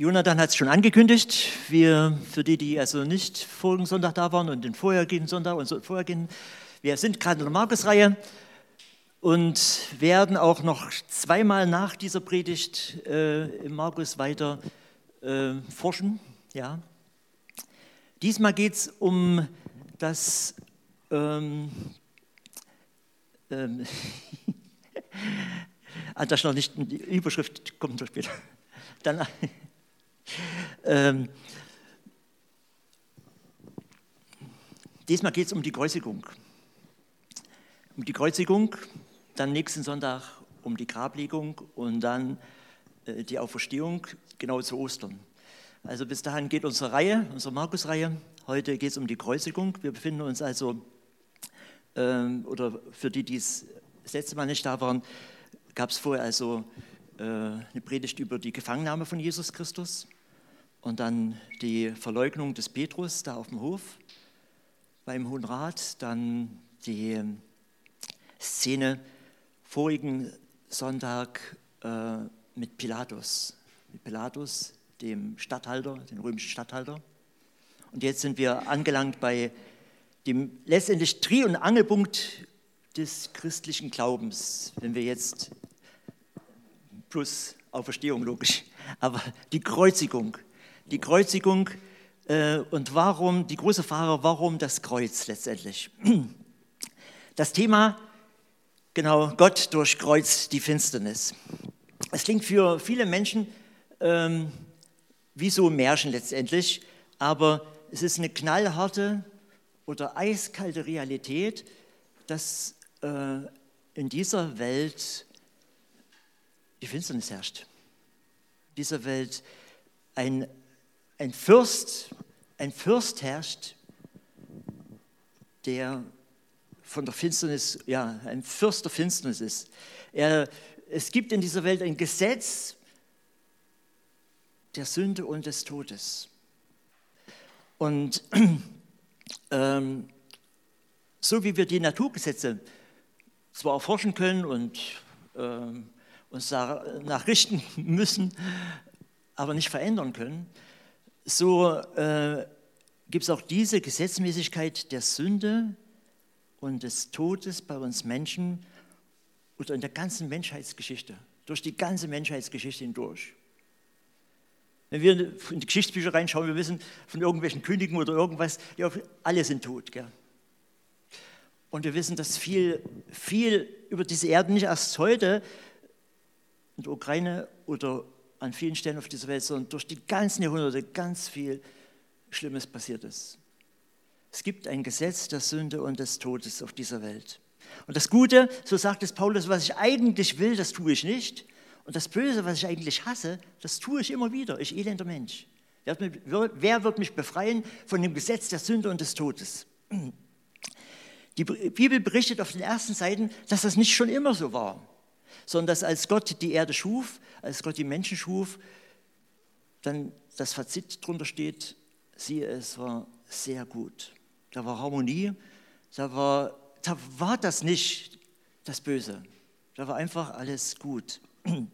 Jonathan hat es schon angekündigt. Wir, für die, die also nicht vorigen Sonntag da waren und den vorhergehenden Sonntag und so vorhergehenden, wir sind gerade in der Markus-Reihe und werden auch noch zweimal nach dieser Predigt äh, im Markus weiter äh, forschen. Ja. Diesmal geht es um das ähm, ähm, ah, das noch nicht, die Überschrift kommt noch später. Dann, ähm, diesmal geht es um die Kreuzigung. Um die Kreuzigung, dann nächsten Sonntag um die Grablegung und dann äh, die Auferstehung, genau zu Ostern. Also bis dahin geht unsere Reihe, unsere Markus-Reihe. Heute geht es um die Kreuzigung. Wir befinden uns also, ähm, oder für die, die das letzte Mal nicht da waren, gab es vorher also äh, eine Predigt über die Gefangennahme von Jesus Christus und dann die Verleugnung des Petrus da auf dem Hof beim Hohen Rat, dann die Szene vorigen Sonntag äh, mit Pilatus, mit Pilatus, dem Statthalter, dem römischen Statthalter. Und jetzt sind wir angelangt bei dem letztendlich Dreh- und Angelpunkt des christlichen Glaubens, wenn wir jetzt plus Auferstehung logisch, aber die Kreuzigung, die Kreuzigung äh, und warum, die große Frage, warum das Kreuz letztendlich. Das Thema, genau, Gott durchkreuzt die Finsternis. Es klingt für viele Menschen ähm, wie so Märchen letztendlich, aber es ist eine knallharte oder eiskalte Realität, dass äh, in dieser Welt die Finsternis herrscht. In dieser Welt ein, ein Fürst, ein Fürst herrscht, der von der Finsternis, ja, ein Fürst der Finsternis ist. Er, es gibt in dieser Welt ein Gesetz der Sünde und des Todes. Und ähm, so wie wir die Naturgesetze zwar erforschen können und ähm, uns danach richten müssen, aber nicht verändern können, so äh, gibt es auch diese Gesetzmäßigkeit der Sünde und des Todes bei uns Menschen oder in der ganzen Menschheitsgeschichte, durch die ganze Menschheitsgeschichte hindurch. Wenn wir in die Geschichtsbücher reinschauen, wir wissen von irgendwelchen Königen oder irgendwas, ja, alle sind tot. Gell? Und wir wissen, dass viel, viel über diese Erde nicht erst heute in der Ukraine oder an vielen Stellen auf dieser Welt, sondern durch die ganzen Jahrhunderte ganz viel Schlimmes passiert ist. Es gibt ein Gesetz der Sünde und des Todes auf dieser Welt. Und das Gute, so sagt es Paulus, was ich eigentlich will, das tue ich nicht. Und das Böse, was ich eigentlich hasse, das tue ich immer wieder. Ich elender Mensch. Wer wird mich befreien von dem Gesetz der Sünde und des Todes? Die Bibel berichtet auf den ersten Seiten, dass das nicht schon immer so war, sondern dass als Gott die Erde schuf, als Gott die Menschen schuf, dann das Fazit drunter steht, siehe, es war sehr gut. Da war Harmonie, da war, da war das nicht das Böse, da war einfach alles gut.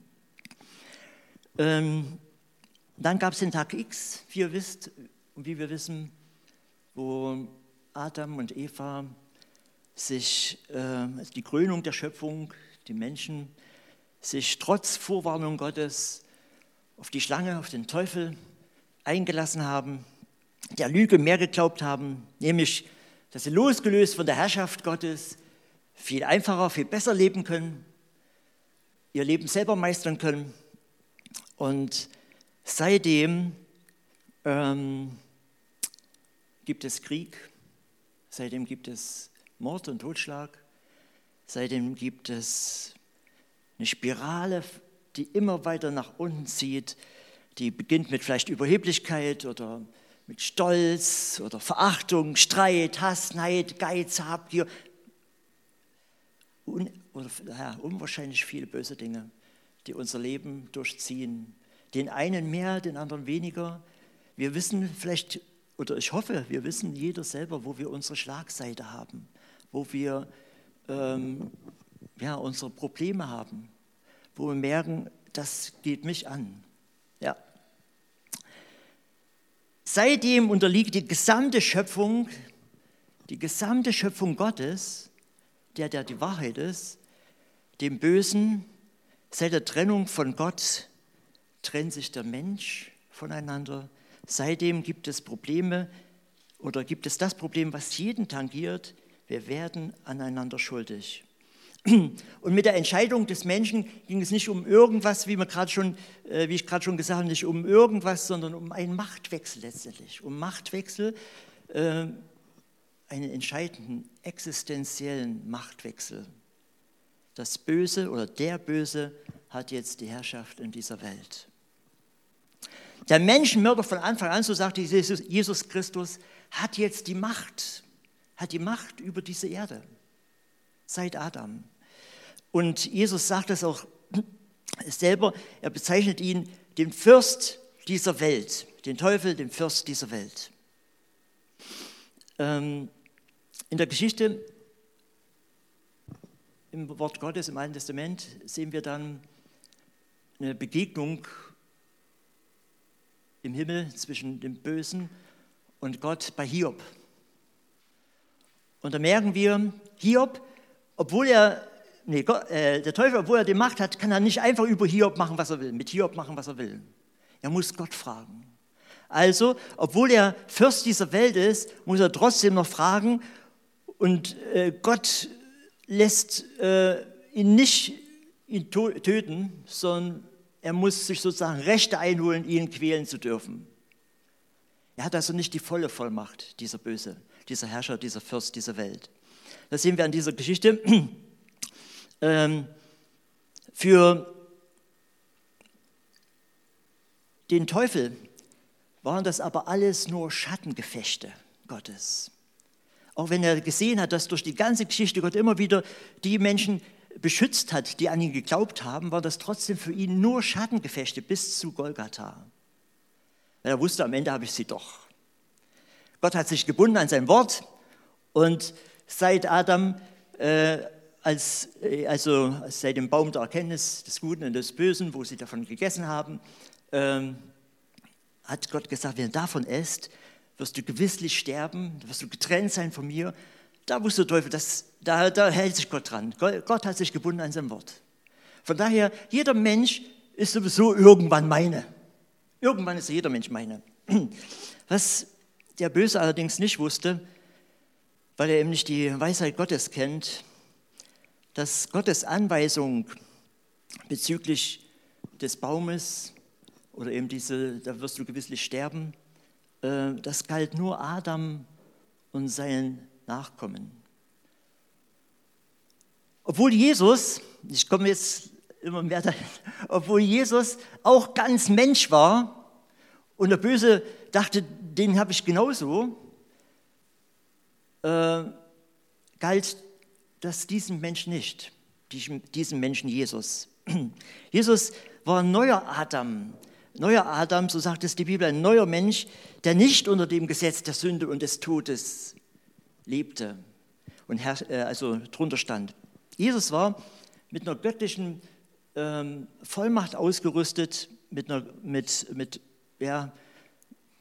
Ähm, dann gab es den Tag X, wie ihr wisst, und wie wir wissen, wo Adam und Eva sich, äh, die Krönung der Schöpfung, die Menschen, sich trotz Vorwarnung Gottes auf die Schlange, auf den Teufel eingelassen haben, der Lüge mehr geglaubt haben, nämlich, dass sie losgelöst von der Herrschaft Gottes viel einfacher, viel besser leben können, ihr Leben selber meistern können und seitdem ähm, gibt es Krieg, seitdem gibt es Mord und Totschlag, seitdem gibt es eine Spirale, die immer weiter nach unten zieht, die beginnt mit vielleicht Überheblichkeit oder mit Stolz oder Verachtung, Streit, Hass, Neid, Geiz, Habgier Un, oder ja, unwahrscheinlich viele böse Dinge die unser Leben durchziehen. Den einen mehr, den anderen weniger. Wir wissen vielleicht, oder ich hoffe, wir wissen jeder selber, wo wir unsere Schlagseite haben, wo wir ähm, ja, unsere Probleme haben, wo wir merken, das geht mich an. Ja. Seitdem unterliegt die gesamte Schöpfung, die gesamte Schöpfung Gottes, der, der die Wahrheit ist, dem Bösen. Seit der Trennung von Gott trennt sich der Mensch voneinander. Seitdem gibt es Probleme oder gibt es das Problem, was jeden tangiert. Wir werden aneinander schuldig. Und mit der Entscheidung des Menschen ging es nicht um irgendwas, wie, man schon, äh, wie ich gerade schon gesagt habe, nicht um irgendwas, sondern um einen Machtwechsel letztendlich. Um Machtwechsel, äh, einen entscheidenden existenziellen Machtwechsel. Das Böse oder der Böse hat jetzt die Herrschaft in dieser Welt. Der Menschenmörder von Anfang an, so sagte Jesus Christus, hat jetzt die Macht, hat die Macht über diese Erde seit Adam. Und Jesus sagt das auch selber, er bezeichnet ihn den Fürst dieser Welt, den Teufel, den Fürst dieser Welt. Ähm, in der Geschichte, im Wort Gottes, im Alten Testament, sehen wir dann eine Begegnung im Himmel zwischen dem Bösen und Gott bei Hiob. Und da merken wir, Hiob, obwohl er nee, Gott, äh, der Teufel, obwohl er die Macht hat, kann er nicht einfach über Hiob machen, was er will, mit Hiob machen, was er will. Er muss Gott fragen. Also, obwohl er Fürst dieser Welt ist, muss er trotzdem noch fragen und äh, Gott lässt äh, ihn nicht ihn töten, sondern er muss sich sozusagen Rechte einholen, ihn quälen zu dürfen. Er hat also nicht die volle Vollmacht, dieser Böse, dieser Herrscher, dieser Fürst dieser Welt. Das sehen wir an dieser Geschichte. Ähm, für den Teufel waren das aber alles nur Schattengefechte Gottes. Auch wenn er gesehen hat, dass durch die ganze Geschichte Gott immer wieder die Menschen beschützt hat, die an ihn geglaubt haben, war das trotzdem für ihn nur Schattengefechte bis zu Golgatha. er wusste, am Ende habe ich sie doch. Gott hat sich gebunden an sein Wort und seit Adam äh, als, äh, also seit dem Baum der Erkenntnis des Guten und des Bösen, wo sie davon gegessen haben, ähm, hat Gott gesagt, wenn du davon esst, wirst du gewisslich sterben, wirst du getrennt sein von mir. Da wusste der Teufel, dass, da, da hält sich Gott dran. Gott hat sich gebunden an sein Wort. Von daher, jeder Mensch ist sowieso irgendwann meine. Irgendwann ist jeder Mensch meine. Was der Böse allerdings nicht wusste, weil er eben nicht die Weisheit Gottes kennt, dass Gottes Anweisung bezüglich des Baumes oder eben diese, da wirst du gewisslich sterben, äh, das galt nur Adam und seinen Nachkommen. Obwohl Jesus, ich komme jetzt immer mehr dahin, obwohl Jesus auch ganz Mensch war und der Böse dachte, den habe ich genauso, äh, galt das diesem Menschen nicht, diesem Menschen Jesus. Jesus war ein neuer Adam, neuer Adam, so sagt es die Bibel, ein neuer Mensch, der nicht unter dem Gesetz der Sünde und des Todes lebte und äh, also drunter stand. Jesus war mit einer göttlichen ähm, Vollmacht ausgerüstet, mit, einer, mit, mit ja,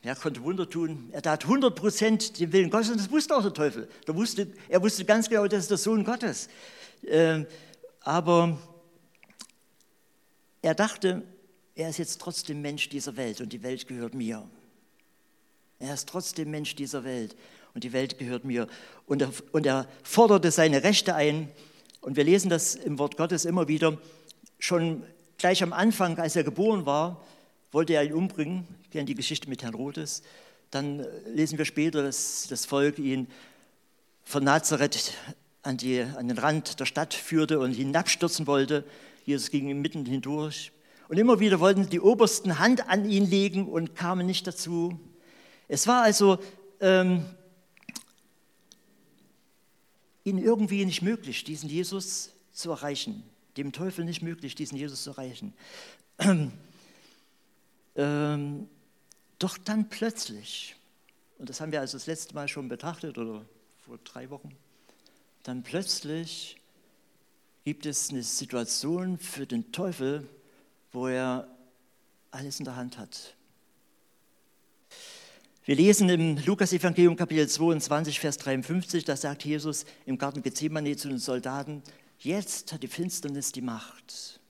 er konnte Wunder tun. Er tat 100 Prozent den Willen Gottes und das wusste auch der Teufel. Er wusste, er wusste ganz genau, das ist der Sohn Gottes. Ähm, aber er dachte, er ist jetzt trotzdem Mensch dieser Welt und die Welt gehört mir. Er ist trotzdem Mensch dieser Welt und die Welt gehört mir. Und er, und er forderte seine Rechte ein. Und wir lesen das im Wort Gottes immer wieder. Schon gleich am Anfang, als er geboren war, wollte er ihn umbringen. Wir kennen die Geschichte mit Herrn Rothes. Dann äh, lesen wir später, dass das Volk ihn von Nazareth an, die, an den Rand der Stadt führte und hinabstürzen wollte. Jesus ging mitten hindurch. Und immer wieder wollten die Obersten Hand an ihn legen und kamen nicht dazu. Es war also ähm, ihnen irgendwie nicht möglich, diesen Jesus zu erreichen. Dem Teufel nicht möglich, diesen Jesus zu erreichen. Ähm, doch dann plötzlich, und das haben wir also das letzte Mal schon betrachtet oder vor drei Wochen, dann plötzlich gibt es eine Situation für den Teufel, wo er alles in der Hand hat. Wir lesen im Lukas-Evangelium Kapitel 22, Vers 53, da sagt Jesus im Garten Gethsemane zu den Soldaten, jetzt hat die Finsternis die Macht.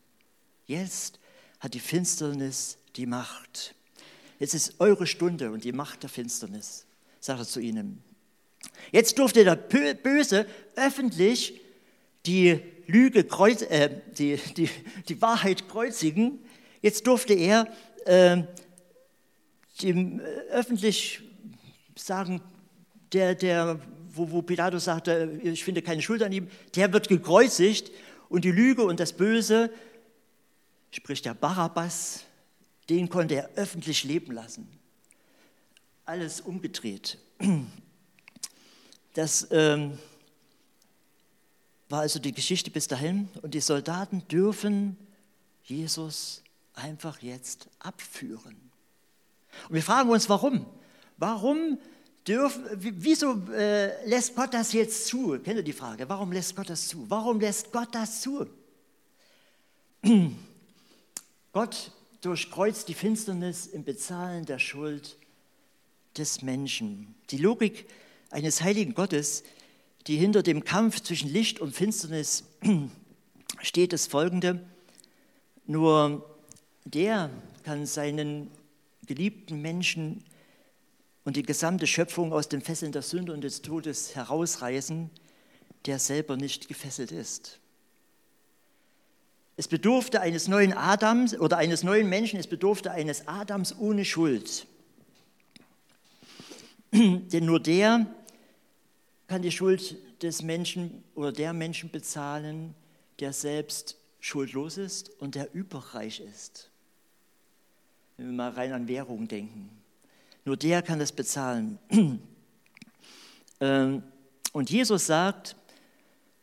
Jetzt hat die Finsternis die Macht. Jetzt ist eure Stunde und die Macht der Finsternis, sagt er zu ihnen. Jetzt durfte der Böse öffentlich die Lüge, kreuz, äh, die, die, die Wahrheit kreuzigen. Jetzt durfte er äh, dem öffentlich sagen, der, der, wo, wo Pilatus sagte, ich finde keine Schuld an ihm, der wird gekreuzigt und die Lüge und das Böse, sprich der Barabbas, den konnte er öffentlich leben lassen. Alles umgedreht. Das ähm, war also die Geschichte bis dahin und die Soldaten dürfen Jesus einfach jetzt abführen. Und wir fragen uns, warum? Warum dürfen, wieso äh, lässt Gott das jetzt zu? Kennt ihr die Frage? Warum lässt Gott das zu? Warum lässt Gott das zu? Gott durchkreuzt die Finsternis im Bezahlen der Schuld des Menschen. Die Logik eines heiligen Gottes, die hinter dem Kampf zwischen Licht und Finsternis steht, ist folgende. Nur der kann seinen geliebten Menschen und die gesamte Schöpfung aus den Fesseln der Sünde und des Todes herausreißen, der selber nicht gefesselt ist. Es bedurfte eines neuen Adams oder eines neuen Menschen, es bedurfte eines Adams ohne Schuld. Denn nur der kann die Schuld des Menschen oder der Menschen bezahlen, der selbst schuldlos ist und der überreich ist wenn wir mal rein an Währung denken. Nur der kann das bezahlen. Ähm, und Jesus sagt,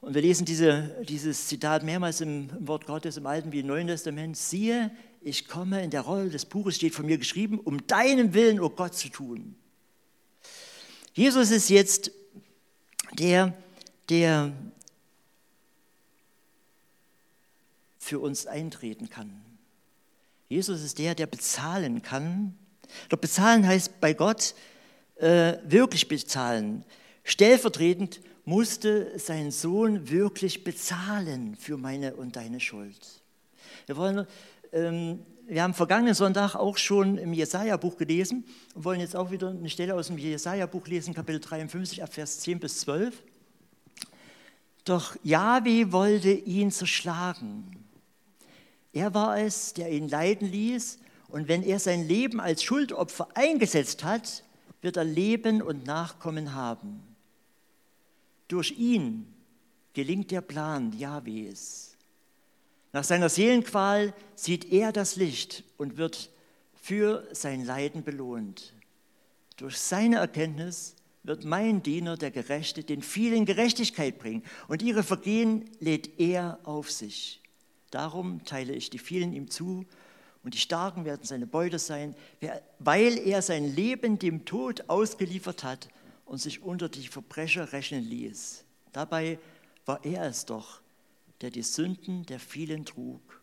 und wir lesen diese, dieses Zitat mehrmals im, Wort Gottes, im Alten wie im Neuen Testament, siehe, ich komme in der Rolle des Buches, steht von mir geschrieben, um deinen Willen, o oh Gott, zu tun. Jesus ist jetzt der, der für uns eintreten kann. Jesus ist der, der bezahlen kann. Doch bezahlen heißt bei Gott äh, wirklich bezahlen. Stellvertretend musste sein Sohn wirklich bezahlen für meine und deine Schuld. Wir, wollen, ähm, wir haben vergangenen Sonntag auch schon im Jesaja-Buch gelesen und wollen jetzt auch wieder eine Stelle aus dem Jesaja-Buch lesen, Kapitel 53, ab Vers 10 bis 12. Doch Yahweh wollte ihn zerschlagen er war es, der ihn leiden ließ. Und wenn er sein Leben als Schuldopfer eingesetzt hat, wird er Leben und Nachkommen haben. Durch ihn gelingt der Plan Jahwes. Nach seiner Seelenqual sieht er das Licht und wird für sein Leiden belohnt. Durch seine Erkenntnis wird mein Diener, der Gerechte, den vielen Gerechtigkeit bringen und ihre Vergehen lädt er auf sich. Darum teile ich die vielen ihm zu und die Starken werden seine Beute sein, weil er sein Leben dem Tod ausgeliefert hat und sich unter die Verbrecher rechnen ließ. Dabei war er es doch, der die Sünden der vielen trug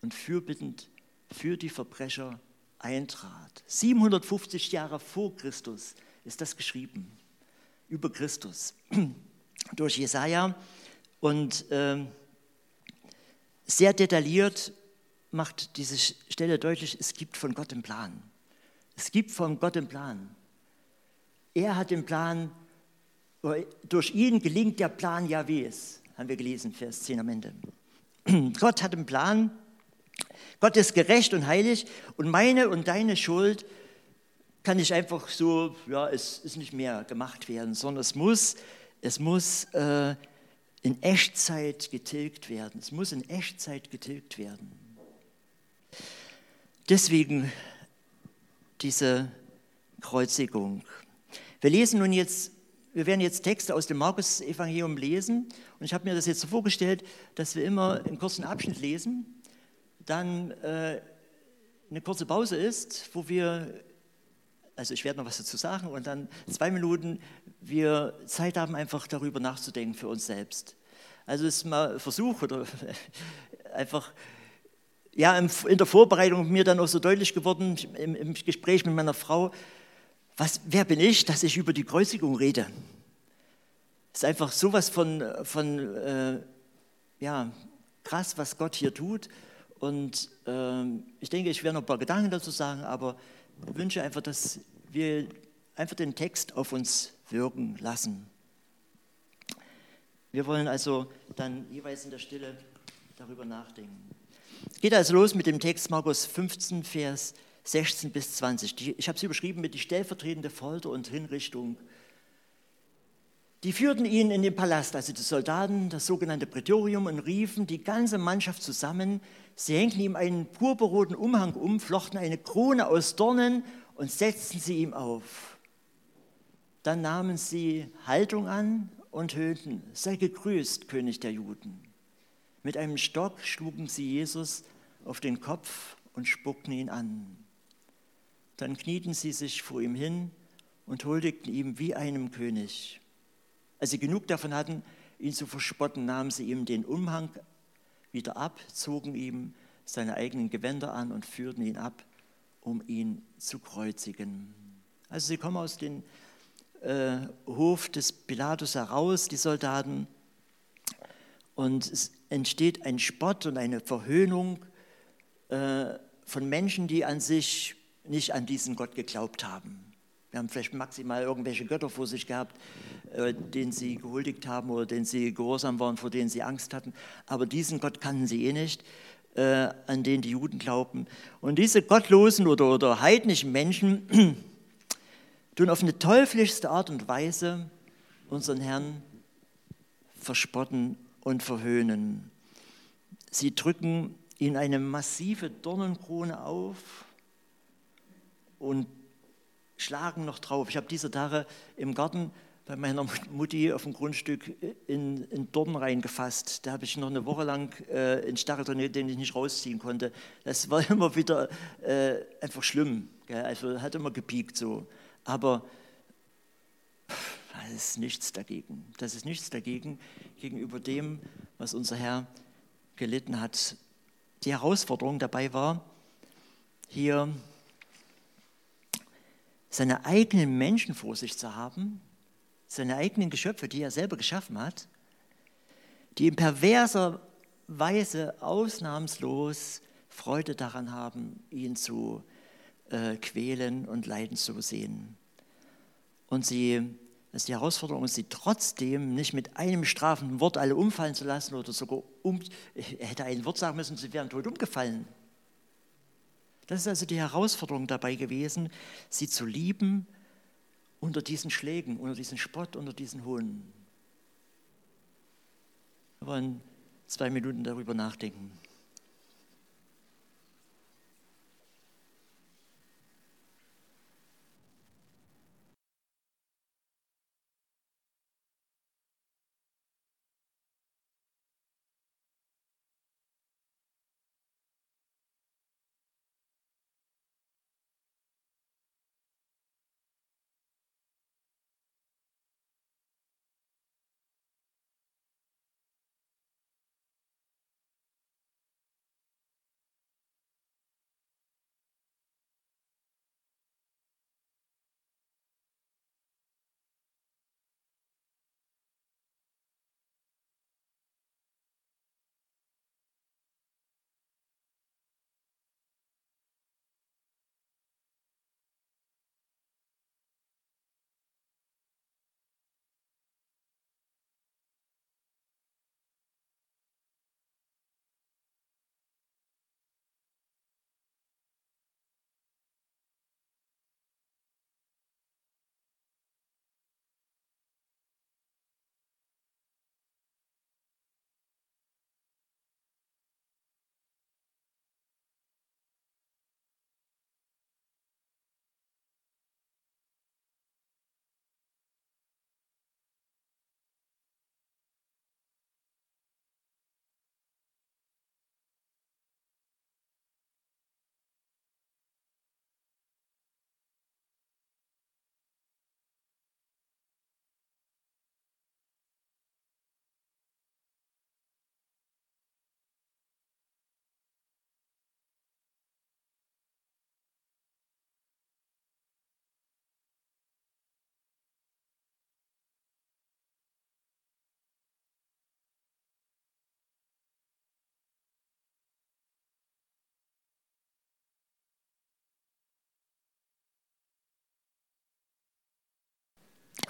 und fürbittend für die Verbrecher eintrat. 750 Jahre vor Christus ist das geschrieben, über Christus, durch Jesaja. Und äh, sehr detailliert macht diese Stelle deutlich, es gibt von Gott einen Plan. Es gibt von Gott einen Plan. Er hat den Plan, durch ihn gelingt der Plan Jahwes, haben wir gelesen, Vers 10 am Ende. Gott hat einen Plan, Gott ist gerecht und heilig und meine und deine Schuld kann nicht einfach so, ja, es ist nicht mehr gemacht werden, sondern es muss, es muss äh, in Echtzeit getilgt werden. Es muss in Echtzeit getilgt werden. Deswegen diese Kreuzigung. Wir lesen nun jetzt, wir werden jetzt Texte aus dem Markus-Evangelium lesen und ich habe mir das jetzt so vorgestellt, dass wir immer einen kurzen Abschnitt lesen, dann äh, eine kurze Pause ist, wo wir also ich werde noch was dazu sagen und dann zwei Minuten wir Zeit haben, einfach darüber nachzudenken für uns selbst. Also es ist mal ein Versuch oder einfach ja, in der Vorbereitung mir dann auch so deutlich geworden, im, im Gespräch mit meiner Frau, was, wer bin ich, dass ich über die Kreuzigung rede? Es ist einfach sowas von, von äh, ja, krass, was Gott hier tut. Und äh, ich denke, ich werde noch ein paar Gedanken dazu sagen, aber wünsche einfach, dass wir einfach den Text auf uns wirken lassen. Wir wollen also dann jeweils in der Stille darüber nachdenken. Geht also los mit dem Text Markus 15, Vers 16 bis 20. Ich habe es überschrieben mit die stellvertretende Folter und Hinrichtung. Die führten ihn in den Palast, also die Soldaten, das sogenannte Prätorium, und riefen die ganze Mannschaft zusammen. Sie hängten ihm einen purpurroten Umhang um, flochten eine Krone aus Dornen und setzten sie ihm auf. Dann nahmen sie Haltung an und höhnten, sei gegrüßt, König der Juden. Mit einem Stock schlugen sie Jesus auf den Kopf und spuckten ihn an. Dann knieten sie sich vor ihm hin und huldigten ihm wie einem König. Als sie genug davon hatten, ihn zu verspotten, nahmen sie ihm den Umhang wieder ab, zogen ihm seine eigenen Gewänder an und führten ihn ab, um ihn zu kreuzigen. Also sie kommen aus dem äh, Hof des Pilatus heraus, die Soldaten, und es entsteht ein Spott und eine Verhöhnung äh, von Menschen, die an sich nicht an diesen Gott geglaubt haben. Wir haben vielleicht maximal irgendwelche Götter vor sich gehabt, äh, denen sie gehuldigt haben oder denen sie gehorsam waren, vor denen sie Angst hatten. Aber diesen Gott kannten sie eh nicht, äh, an den die Juden glaubten. Und diese gottlosen oder, oder heidnischen Menschen tun auf eine teuflischste Art und Weise unseren Herrn verspotten und verhöhnen. Sie drücken ihn eine massive Dornenkrone auf und schlagen noch drauf. Ich habe diese Tage im Garten bei meiner Mutti auf dem Grundstück in, in Dorn reingefasst. Da habe ich noch eine Woche lang äh, in Stachel drin, den ich nicht rausziehen konnte. Das war immer wieder äh, einfach schlimm. Gell? Also hat immer gepiekt so. Aber das ist nichts dagegen. Das ist nichts dagegen gegenüber dem, was unser Herr gelitten hat. Die Herausforderung dabei war, hier seine eigenen Menschen vor sich zu haben, seine eigenen Geschöpfe, die er selber geschaffen hat, die in perverser Weise ausnahmslos Freude daran haben, ihn zu äh, quälen und leiden zu sehen. Und sie, das ist die Herausforderung, sie trotzdem nicht mit einem strafenden Wort alle umfallen zu lassen oder sogar um, er hätte ein Wort sagen müssen, sie wären tot umgefallen. Das ist also die Herausforderung dabei gewesen, sie zu lieben unter diesen Schlägen, unter diesen Spott, unter diesen Hohn. Wir wollen zwei Minuten darüber nachdenken.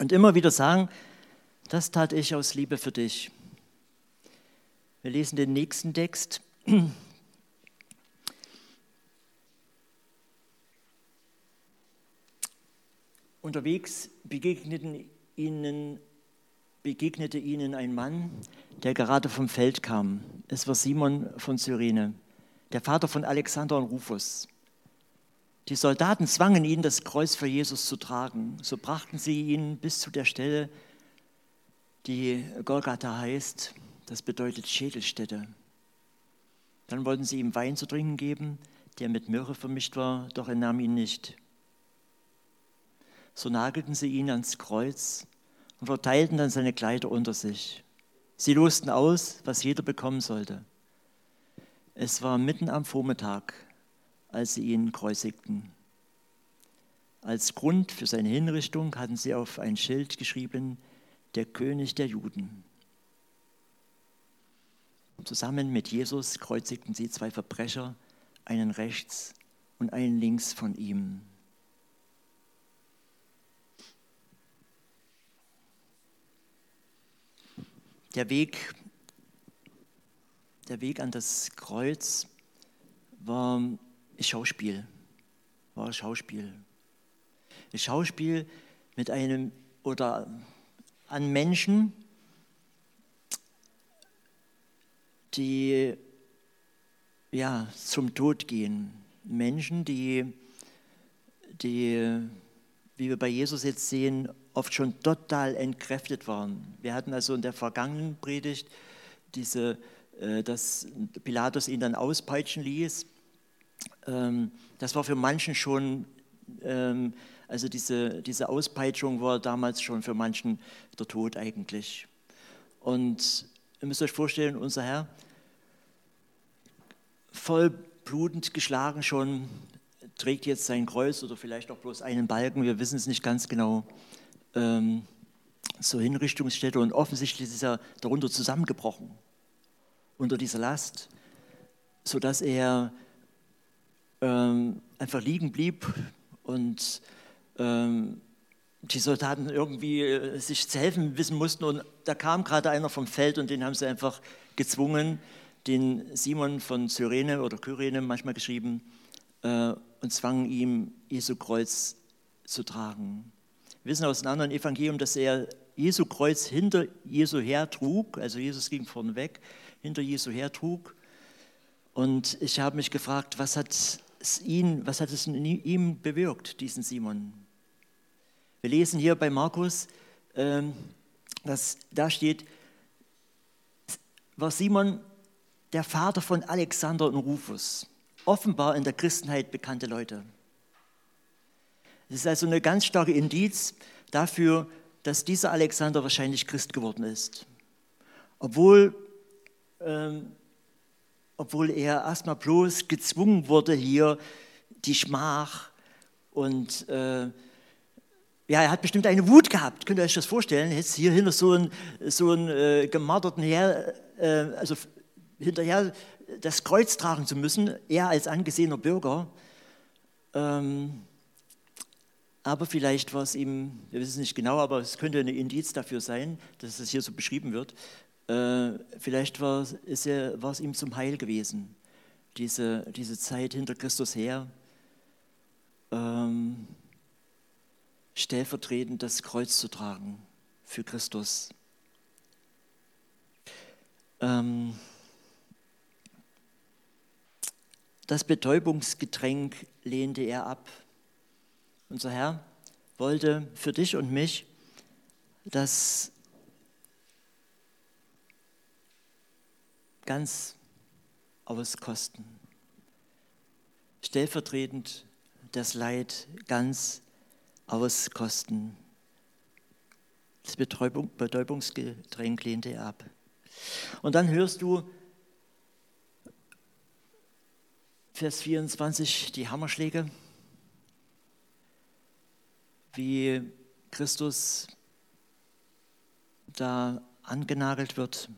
Und immer wieder sagen, das tat ich aus Liebe für dich. Wir lesen den nächsten Text. Unterwegs begegneten ihnen, begegnete ihnen ein Mann, der gerade vom Feld kam. Es war Simon von Cyrene, der Vater von Alexander und Rufus. Die Soldaten zwangen ihn, das Kreuz für Jesus zu tragen. So brachten sie ihn bis zu der Stelle, die Golgatha heißt. Das bedeutet Schädelstätte. Dann wollten sie ihm Wein zu trinken geben, der mit Myrrhe vermischt war, doch er nahm ihn nicht. So nagelten sie ihn ans Kreuz und verteilten dann seine Kleider unter sich. Sie losten aus, was jeder bekommen sollte. Es war mitten am Vormittag, als sie ihn kreuzigten. Als Grund für seine Hinrichtung hatten sie auf ein Schild geschrieben, der König der Juden. Zusammen mit Jesus kreuzigten sie zwei Verbrecher, einen rechts und einen links von ihm. Der Weg, der Weg an das Kreuz war Schauspiel. War Schauspiel. Schauspiel mit einem oder an Menschen, die ja, zum Tod gehen. Menschen, die, die, wie wir bei Jesus jetzt sehen, oft schon total entkräftet waren. Wir hatten also in der vergangenen Predigt diese, äh, dass Pilatus ihn dann auspeitschen ließ. Ähm, das war für manchen schon, ähm, also diese, diese Auspeitschung war damals schon für manchen der Tod eigentlich. Und ihr müsst euch vorstellen, unser Herr, voll blutend geschlagen schon, trägt jetzt sein Kreuz oder vielleicht auch bloß einen Balken, wir wissen es nicht ganz genau ähm, zur Hinrichtungsstätte und offensichtlich ist er darunter zusammengebrochen, unter dieser Last, sodass er ähm, einfach liegen blieb und ähm, die Soldaten irgendwie äh, sich zu helfen wissen mussten. Und da kam gerade einer vom Feld und den haben sie einfach gezwungen, den Simon von Cyrene oder Kyrene manchmal geschrieben, äh, und zwangen ihm Jesu Kreuz zu tragen. Wir wissen aus einem anderen Evangelium, dass er Jesu Kreuz hinter Jesu her trug, also Jesus ging vorne weg, hinter Jesu her trug. Und ich habe mich gefragt, was hat ihn, was hat es in ihm bewirkt, diesen Simon? Wir lesen hier bei Markus, ähm, dass da steht, war Simon der Vater von Alexander und Rufus, offenbar in der Christenheit bekannte Leute. Es ist also eine ganz starke Indiz dafür, dass dieser Alexander wahrscheinlich Christ geworden ist. Obwohl, ähm, obwohl er erstmal bloß gezwungen wurde, hier die Schmach und äh, ja, er hat bestimmt eine Wut gehabt. Könnt ihr euch das vorstellen? Jetzt hier hinter so einen, so einen äh, gemarterten Herr, äh, also hinterher das Kreuz tragen zu müssen, er als angesehener Bürger. Ähm, aber vielleicht war es ihm, wir wissen es nicht genau, aber es könnte ein Indiz dafür sein, dass es hier so beschrieben wird. Äh, vielleicht war, es ihm zum Heil gewesen, diese, diese Zeit hinter Christus her, ähm, stellvertretend das Kreuz zu tragen für Christus. Ähm, das Betäubungsgetränk lehnte er ab unser Herr wollte für dich und mich das ganz auskosten. Stellvertretend das Leid ganz auskosten. Das Betäubung, Betäubungsgetränk lehnte er ab. Und dann hörst du Vers 24 die Hammerschläge wie Christus da angenagelt wird.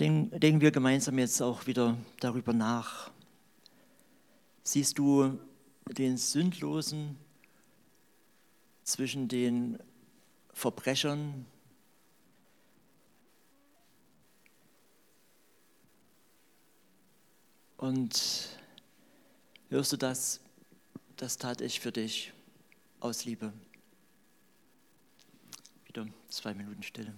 Denken wir gemeinsam jetzt auch wieder darüber nach. Siehst du den Sündlosen zwischen den Verbrechern und hörst du das? Das tat ich für dich aus Liebe. Wieder zwei Minuten Stille.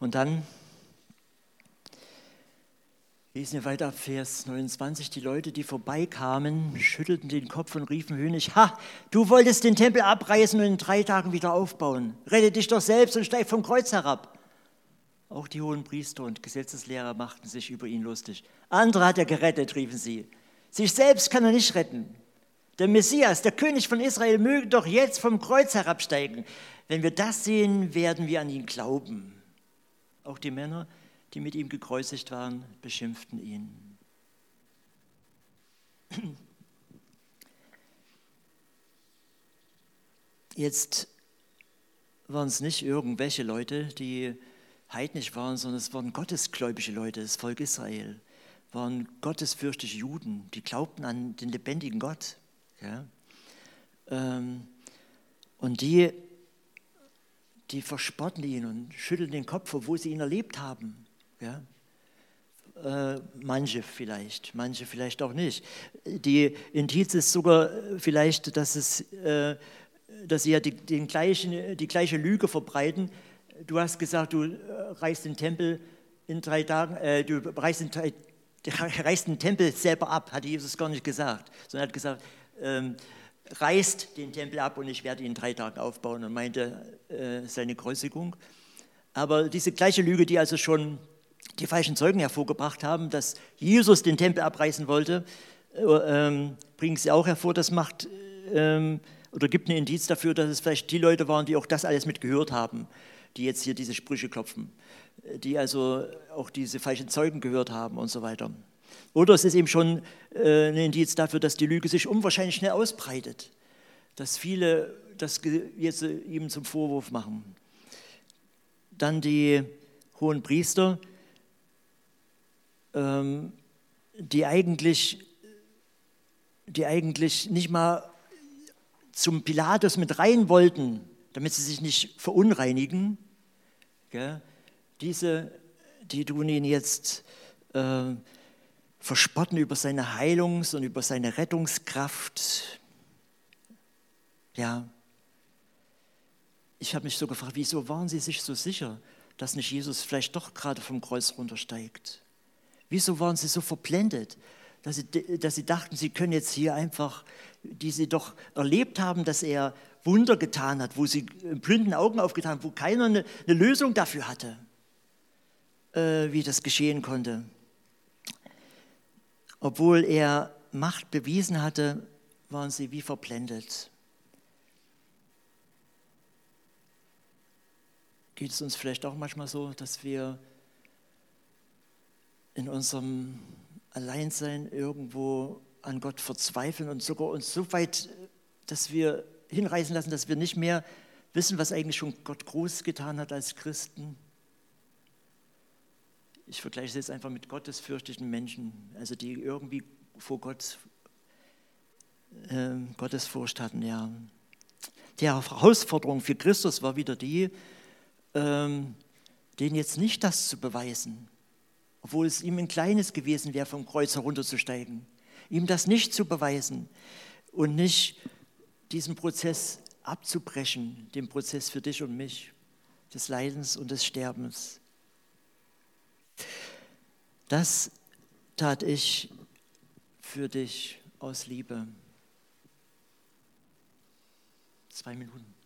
Und dann lesen wir weiter ab Vers 29. Die Leute, die vorbeikamen, schüttelten den Kopf und riefen höhnisch, Ha, du wolltest den Tempel abreißen und in drei Tagen wieder aufbauen. Rette dich doch selbst und steig vom Kreuz herab. Auch die hohen Priester und Gesetzeslehrer machten sich über ihn lustig. Andere hat er gerettet, riefen sie. Sich selbst kann er nicht retten. Der Messias, der König von Israel, möge doch jetzt vom Kreuz herabsteigen. Wenn wir das sehen, werden wir an ihn glauben. Auch die Männer, die mit ihm gekreuzigt waren, beschimpften ihn. Jetzt waren es nicht irgendwelche Leute, die heidnisch waren, sondern es waren gottesgläubige Leute, das Volk Israel, waren gottesfürchtige Juden, die glaubten an den lebendigen Gott. Ja? Ähm, und die die verspotten ihn und schütteln den Kopf, obwohl sie ihn erlebt haben. Ja? Äh, manche vielleicht, manche vielleicht auch nicht. Die Indiz ist sogar vielleicht, dass, es, äh, dass sie ja die, den gleichen, die gleiche Lüge verbreiten. Du hast gesagt, du äh, reißt den Tempel in drei Tagen, äh, du reißt den, reißt den Tempel selber ab, hat Jesus gar nicht gesagt, sondern er hat gesagt, ähm, reißt den Tempel ab und ich werde ihn drei Tagen aufbauen und meinte äh, seine Kreuzigung. Aber diese gleiche Lüge, die also schon die falschen Zeugen hervorgebracht haben, dass Jesus den Tempel abreißen wollte, äh, ähm, bringen sie auch hervor. Das macht ähm, oder gibt einen Indiz dafür, dass es vielleicht die Leute waren, die auch das alles mitgehört haben, die jetzt hier diese Sprüche klopfen, die also auch diese falschen Zeugen gehört haben und so weiter. Oder es ist eben schon äh, ein Indiz dafür, dass die Lüge sich unwahrscheinlich schnell ausbreitet. Dass viele das jetzt ihm zum Vorwurf machen. Dann die hohen Priester, ähm, die, eigentlich, die eigentlich nicht mal zum Pilatus mit rein wollten, damit sie sich nicht verunreinigen. Diese, die tun ihn jetzt äh, verspotten über seine Heilungs- und über seine Rettungskraft. Ja. ich habe mich so gefragt, wieso waren sie sich so sicher, dass nicht Jesus vielleicht doch gerade vom Kreuz runtersteigt? Wieso waren sie so verblendet, dass sie, dass sie dachten, sie können jetzt hier einfach, die sie doch erlebt haben, dass er Wunder getan hat, wo sie blinden Augen aufgetan haben, wo keiner eine, eine Lösung dafür hatte, äh, wie das geschehen konnte. Obwohl er Macht bewiesen hatte, waren sie wie verblendet. Geht es uns vielleicht auch manchmal so, dass wir in unserem Alleinsein irgendwo an Gott verzweifeln und sogar uns so weit, dass wir hinreißen lassen, dass wir nicht mehr wissen, was eigentlich schon Gott groß getan hat als Christen? Ich vergleiche es jetzt einfach mit gottesfürchtigen Menschen, also die irgendwie vor Gott äh, Gottesfurcht hatten. Ja. Die Herausforderung für Christus war wieder die, ähm, denen jetzt nicht das zu beweisen, obwohl es ihm ein kleines gewesen wäre, vom Kreuz herunterzusteigen, ihm das nicht zu beweisen und nicht diesen Prozess abzubrechen, den Prozess für dich und mich, des Leidens und des Sterbens. Das tat ich für dich aus Liebe. Zwei Minuten.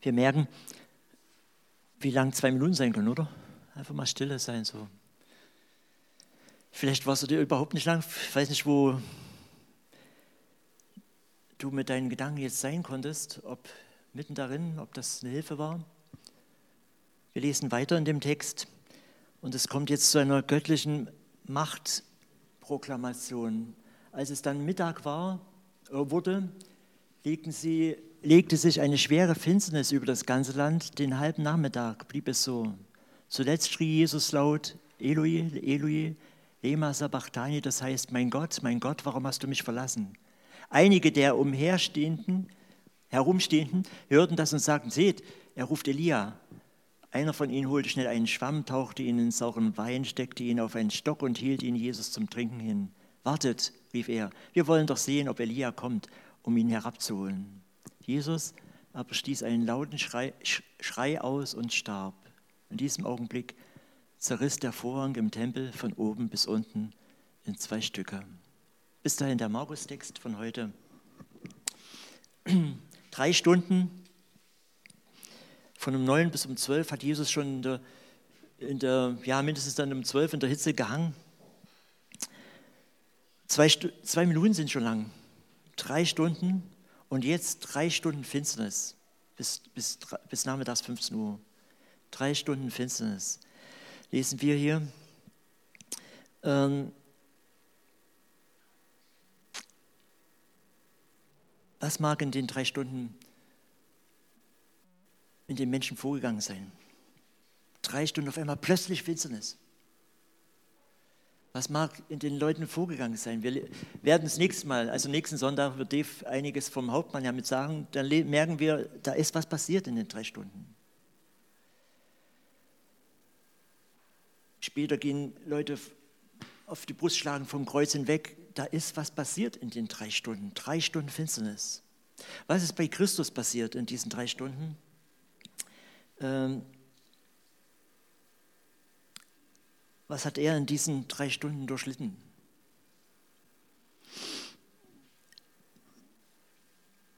Wir merken, wie lang zwei Minuten sein können, oder? Einfach mal stille sein so. Vielleicht warst du dir überhaupt nicht lang, ich weiß nicht, wo du mit deinen Gedanken jetzt sein konntest, ob mitten darin, ob das eine Hilfe war. Wir lesen weiter in dem Text und es kommt jetzt zu einer göttlichen Machtproklamation. Als es dann Mittag war, äh, wurde, legten sie legte sich eine schwere Finsternis über das ganze Land. Den halben Nachmittag blieb es so. Zuletzt schrie Jesus laut, Eloi, Eloi, lema sabachthani, das heißt, mein Gott, mein Gott, warum hast du mich verlassen? Einige der umherstehenden, herumstehenden hörten das und sagten, seht, er ruft Elia. Einer von ihnen holte schnell einen Schwamm, tauchte ihn in sauren Wein, steckte ihn auf einen Stock und hielt ihn Jesus zum Trinken hin. Wartet, rief er, wir wollen doch sehen, ob Elia kommt, um ihn herabzuholen. Jesus aber stieß einen lauten Schrei, Schrei aus und starb. In diesem Augenblick zerriss der Vorhang im Tempel von oben bis unten in zwei Stücke. Bis dahin der Markus-Text von heute. Drei Stunden von um neun bis um zwölf hat Jesus schon in der, in der, ja mindestens dann um zwölf in der Hitze gehangen. Zwei, zwei Minuten sind schon lang. Drei Stunden und jetzt drei Stunden Finsternis bis, bis, bis nachmittags 15 Uhr. Drei Stunden Finsternis. Lesen wir hier. Ähm, was mag in den drei Stunden in den Menschen vorgegangen sein? Drei Stunden auf einmal plötzlich Finsternis. Was mag in den Leuten vorgegangen sein? Wir werden das nächste Mal, also nächsten Sonntag wird Dave einiges vom Hauptmann ja mit sagen, dann merken wir, da ist was passiert in den drei Stunden. Später gehen Leute auf die Brust schlagen vom Kreuz hinweg. Da ist was passiert in den drei Stunden. Drei Stunden Finsternis. Was ist bei Christus passiert in diesen drei Stunden? Ähm, Was hat er in diesen drei Stunden durchlitten?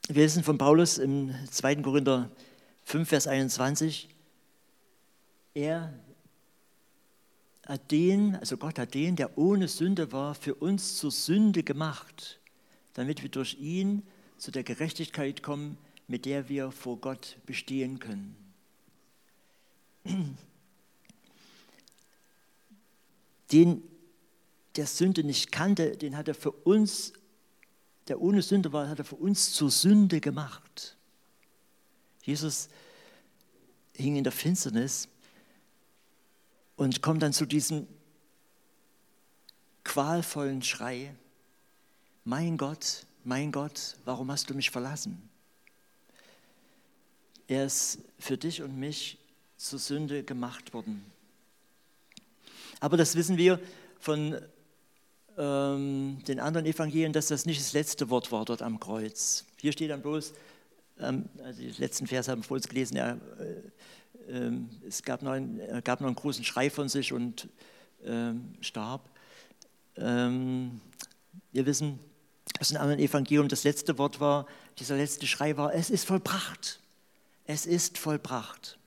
Wir lesen von Paulus im 2. Korinther 5, Vers 21. Er hat den, also Gott hat den, der ohne Sünde war, für uns zur Sünde gemacht, damit wir durch ihn zu der Gerechtigkeit kommen, mit der wir vor Gott bestehen können den der Sünde nicht kannte, den hat er für uns, der ohne Sünde war, hat er für uns zur Sünde gemacht. Jesus hing in der Finsternis und kommt dann zu diesem qualvollen Schrei, mein Gott, mein Gott, warum hast du mich verlassen? Er ist für dich und mich zur Sünde gemacht worden. Aber das wissen wir von ähm, den anderen Evangelien, dass das nicht das letzte Wort war dort am Kreuz. Hier steht dann bloß, ähm, also die letzten Verse haben wir vorhin gelesen, er, äh, äh, es gab noch, einen, gab noch einen großen Schrei von sich und äh, starb. Ähm, wir wissen aus dem anderen Evangelium, das letzte Wort war, dieser letzte Schrei war, es ist vollbracht. Es ist vollbracht.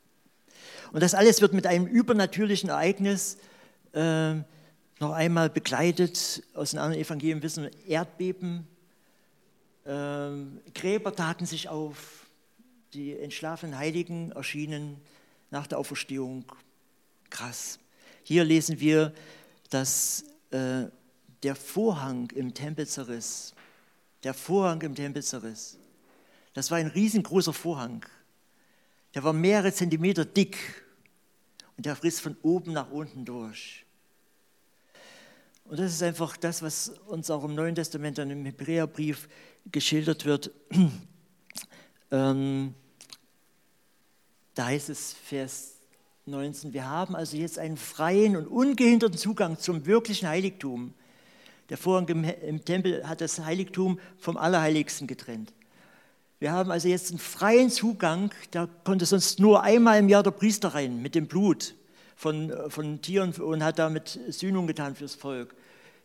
Und das alles wird mit einem übernatürlichen Ereignis äh, noch einmal begleitet, aus den anderen Evangelien wissen Erdbeben, äh, Gräber taten sich auf, die entschlafenen Heiligen erschienen nach der Auferstehung. Krass. Hier lesen wir, dass äh, der Vorhang im Tempel zerriss. Der Vorhang im Tempel zerriss. Das war ein riesengroßer Vorhang. Der war mehrere Zentimeter dick und der riss von oben nach unten durch. Und das ist einfach das, was uns auch im Neuen Testament dann im Hebräerbrief geschildert wird. ähm, da heißt es, Vers 19, wir haben also jetzt einen freien und ungehinderten Zugang zum wirklichen Heiligtum. Der Vorhang im, im Tempel hat das Heiligtum vom Allerheiligsten getrennt. Wir haben also jetzt einen freien Zugang, da konnte sonst nur einmal im Jahr der Priester rein mit dem Blut von, von Tieren und hat damit Sühnung getan fürs Volk.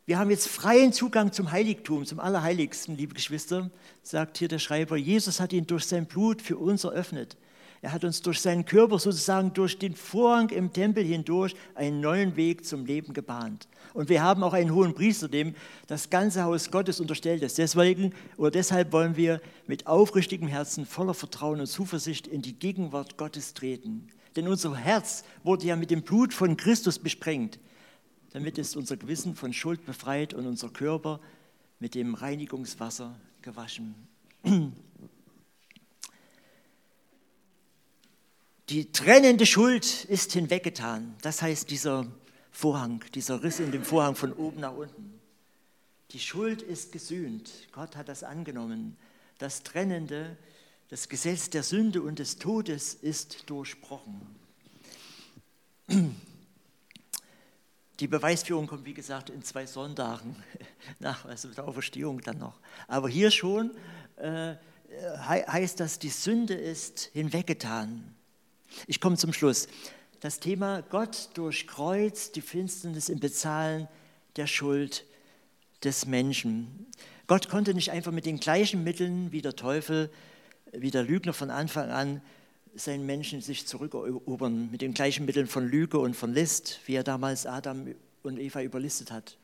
Wir haben jetzt freien Zugang zum Heiligtum, zum Allerheiligsten, liebe Geschwister, sagt hier der Schreiber. Jesus hat ihn durch sein Blut für uns eröffnet. Er hat uns durch seinen Körper sozusagen durch den Vorhang im Tempel hindurch einen neuen Weg zum Leben gebahnt. Und wir haben auch einen hohen Priester, dem das ganze Haus Gottes unterstellt ist. Deswegen oder deshalb wollen wir mit aufrichtigem Herzen, voller Vertrauen und Zuversicht in die Gegenwart Gottes treten. Denn unser Herz wurde ja mit dem Blut von Christus besprengt. Damit ist unser Gewissen von Schuld befreit und unser Körper mit dem Reinigungswasser gewaschen. Die trennende Schuld ist hinweggetan. Das heißt, dieser Vorhang, dieser Riss in dem Vorhang von oben nach unten. Die Schuld ist gesühnt. Gott hat das angenommen. Das Trennende das Gesetz der Sünde und des Todes ist durchbrochen. Die Beweisführung kommt, wie gesagt, in zwei Sonntagen, nach also der Auferstehung dann noch. Aber hier schon äh, heißt das, die Sünde ist hinweggetan. Ich komme zum Schluss. Das Thema Gott durchkreuzt die Finsternis im Bezahlen der Schuld des Menschen. Gott konnte nicht einfach mit den gleichen Mitteln wie der Teufel wie der Lügner von Anfang an seinen Menschen sich zurückerobern mit den gleichen Mitteln von Lüge und von List, wie er damals Adam und Eva überlistet hat.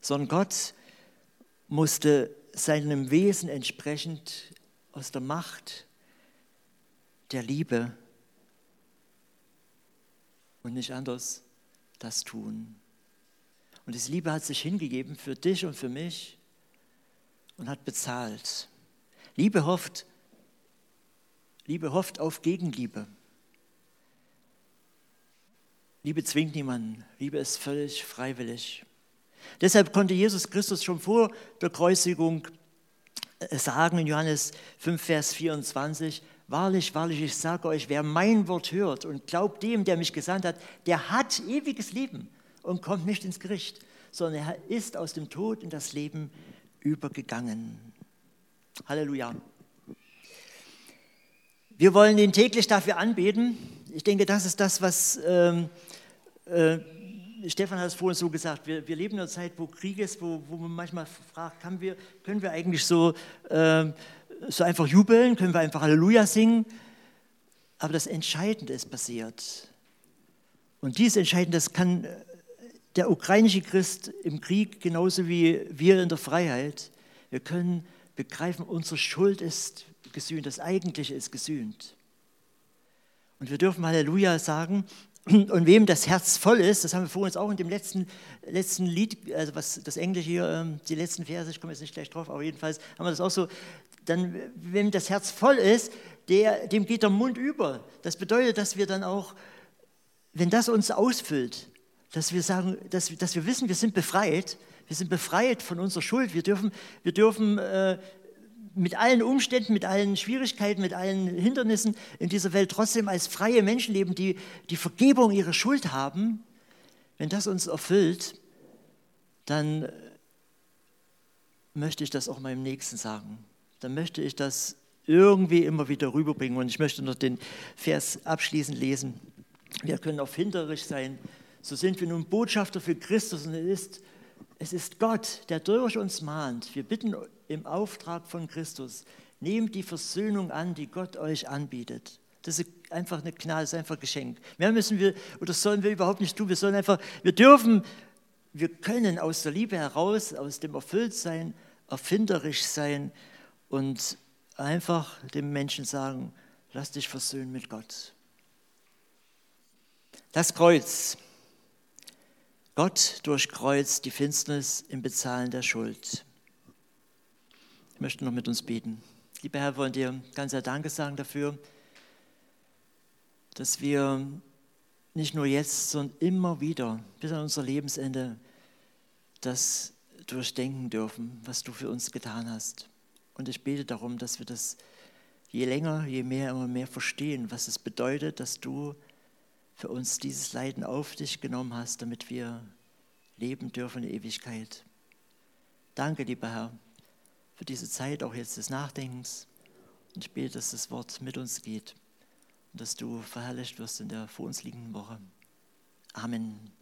Sondern Gott musste seinem Wesen entsprechend aus der Macht der Liebe und nicht anders das tun. Und diese Liebe hat sich hingegeben für dich und für mich und hat bezahlt. Liebe hofft, Liebe hofft auf Gegenliebe. Liebe zwingt niemanden. Liebe ist völlig freiwillig. Deshalb konnte Jesus Christus schon vor der Kreuzigung äh, sagen in Johannes 5, Vers 24, Wahrlich, wahrlich, ich sage euch, wer mein Wort hört und glaubt dem, der mich gesandt hat, der hat ewiges Leben und kommt nicht ins Gericht, sondern er ist aus dem Tod in das Leben übergegangen. Halleluja. Wir wollen ihn täglich dafür anbeten. Ich denke, das ist das, was ähm, äh, Stefan hat es vorhin so gesagt. Wir, wir, leben in einer Zeit, wo Krieg ist, wo, wo man manchmal fragt, wir, können wir eigentlich so ähm, so einfach jubeln, können wir einfach Halleluja singen. Aber das Entscheidende ist passiert. Und dieses Entscheidende, das kann der ukrainische Christ im Krieg genauso wie wir in der Freiheit. Wir können begreifen, unsere Schuld ist gesühnt, das Eigentliche ist gesühnt. Und wir dürfen Halleluja sagen. Und wem das Herz voll ist, das haben wir vorhin auch in dem letzten, letzten Lied, also was das Englische hier, ähm, die letzten Verse, ich komme jetzt nicht gleich drauf, aber jedenfalls haben wir das auch so, dann, wenn das Herz voll ist, der, dem geht der Mund über. Das bedeutet, dass wir dann auch, wenn das uns ausfüllt, dass wir sagen, dass, dass wir wissen, wir sind befreit, wir sind befreit von unserer Schuld, wir dürfen, wir dürfen äh, mit allen Umständen, mit allen Schwierigkeiten, mit allen Hindernissen in dieser Welt trotzdem als freie Menschen leben, die die Vergebung ihrer Schuld haben. Wenn das uns erfüllt, dann möchte ich das auch meinem Nächsten sagen dann möchte ich das irgendwie immer wieder rüberbringen. Und ich möchte noch den Vers abschließend lesen. Wir können auf Hinterrich sein. So sind wir nun Botschafter für Christus und es ist, es ist Gott, der durch uns mahnt. Wir bitten im Auftrag von Christus, nehmt die Versöhnung an, die Gott euch anbietet. Das ist einfach eine Gnade, das ist einfach ein Geschenk. Mehr müssen wir oder sollen wir überhaupt nicht tun. Wir sollen einfach, wir dürfen, wir können aus der Liebe heraus, aus dem Erfülltsein, erfinderisch sein und einfach dem Menschen sagen, lass dich versöhnen mit Gott. Das Kreuz. Gott durchkreuzt die Finsternis im Bezahlen der Schuld. Ich möchte noch mit uns beten. Lieber Herr, wollen dir ganz sehr Danke sagen dafür, dass wir nicht nur jetzt, sondern immer wieder bis an unser Lebensende das durchdenken dürfen, was du für uns getan hast. Und ich bete darum, dass wir das je länger, je mehr, immer mehr verstehen, was es bedeutet, dass du für uns dieses Leiden auf dich genommen hast, damit wir leben dürfen in Ewigkeit. Danke, lieber Herr, für diese Zeit auch jetzt des Nachdenkens. Und ich bete, dass das Wort mit uns geht und dass du verherrlicht wirst in der vor uns liegenden Woche. Amen.